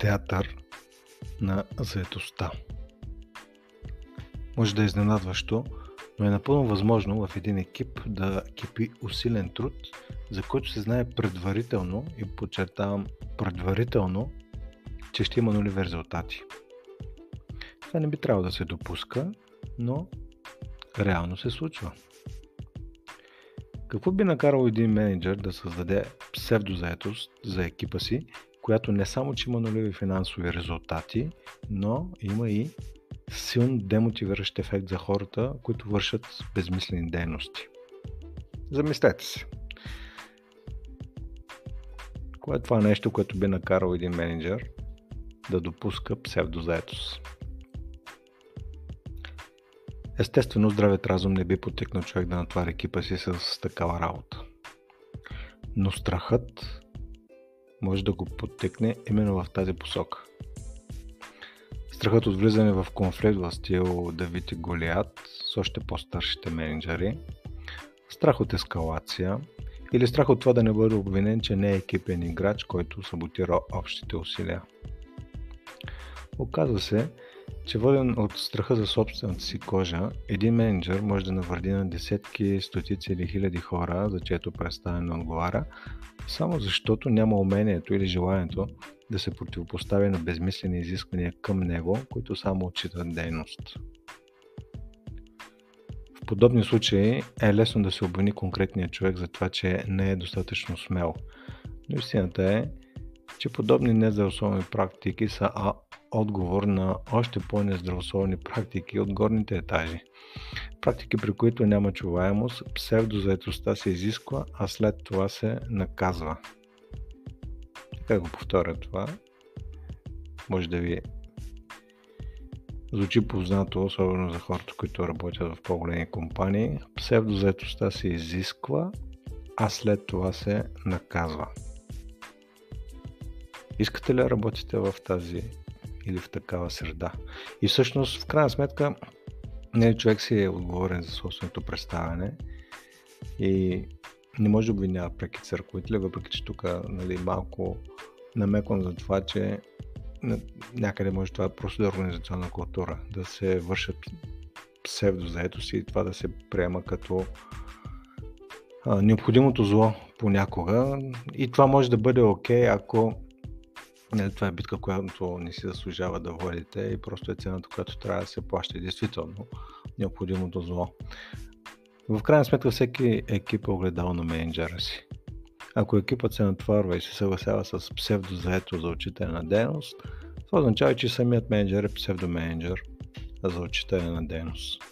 театър на заетостта. Може да е изненадващо, но е напълно възможно в един екип да кипи усилен труд, за който се знае предварително и подчертавам предварително, че ще има нулеви резултати. Това не би трябвало да се допуска, но реално се случва. Какво би накарало един менеджер да създаде псевдозаетост за екипа си, която не само, че има нулеви финансови резултати, но има и силно демотивиращ ефект за хората, които вършат безмислени дейности. Замислете се. Кое е това нещо, което би накарал един менеджер да допуска псевдозаетост? Естествено, здравият разум не би потекнал човек да натвари екипа си с такава работа. Но страхът може да го подтекне именно в тази посока. Страхът от влизане в конфликт в стил Давид и Голият с още по-старшите менеджери, страх от ескалация или страх от това да не бъде обвинен, че не е екипен играч, който саботира общите усилия. Оказва се, че воден от страха за собствената си кожа, един менеджер може да навреди на десетки, стотици или хиляди хора, за чието представяне отговаря, само защото няма умението или желанието да се противопостави на безмислени изисквания към него, които само отчитат дейност. В подобни случаи е лесно да се обвини конкретния човек за това, че не е достатъчно смел. Но истината е, че подобни нездравословни практики са отговор на още по-нездравословни практики от горните етажи. Практики, при които няма чуваемост, псевдозаетостта се изисква, а след това се наказва. Как го повторя това? Може да ви звучи познато, особено за хората, които работят в по-големи компании. Псевдозаетостта се изисква, а след това се наказва. Искате ли да работите в тази или в такава среда. И всъщност, в крайна сметка, не, човек си е отговорен за собственото представяне и не може да обвинява преки църковители, въпреки че тук нали, малко намеквам за това, че някъде може това просто да е организационна култура, да се вършат псевдозаетост и това да се приема като а, необходимото зло понякога. И това може да бъде окей, okay, ако Нали, това е битка, която не си заслужава да водите и просто е цената, която трябва да се плаща. Действително, необходимото зло. В крайна сметка всеки екип е огледал на менеджера си. Ако екипът се натварва и се съгласява с псевдозаето за отчитане на дейност, това означава, че самият менеджер е псевдоменеджер за отчитане на дейност.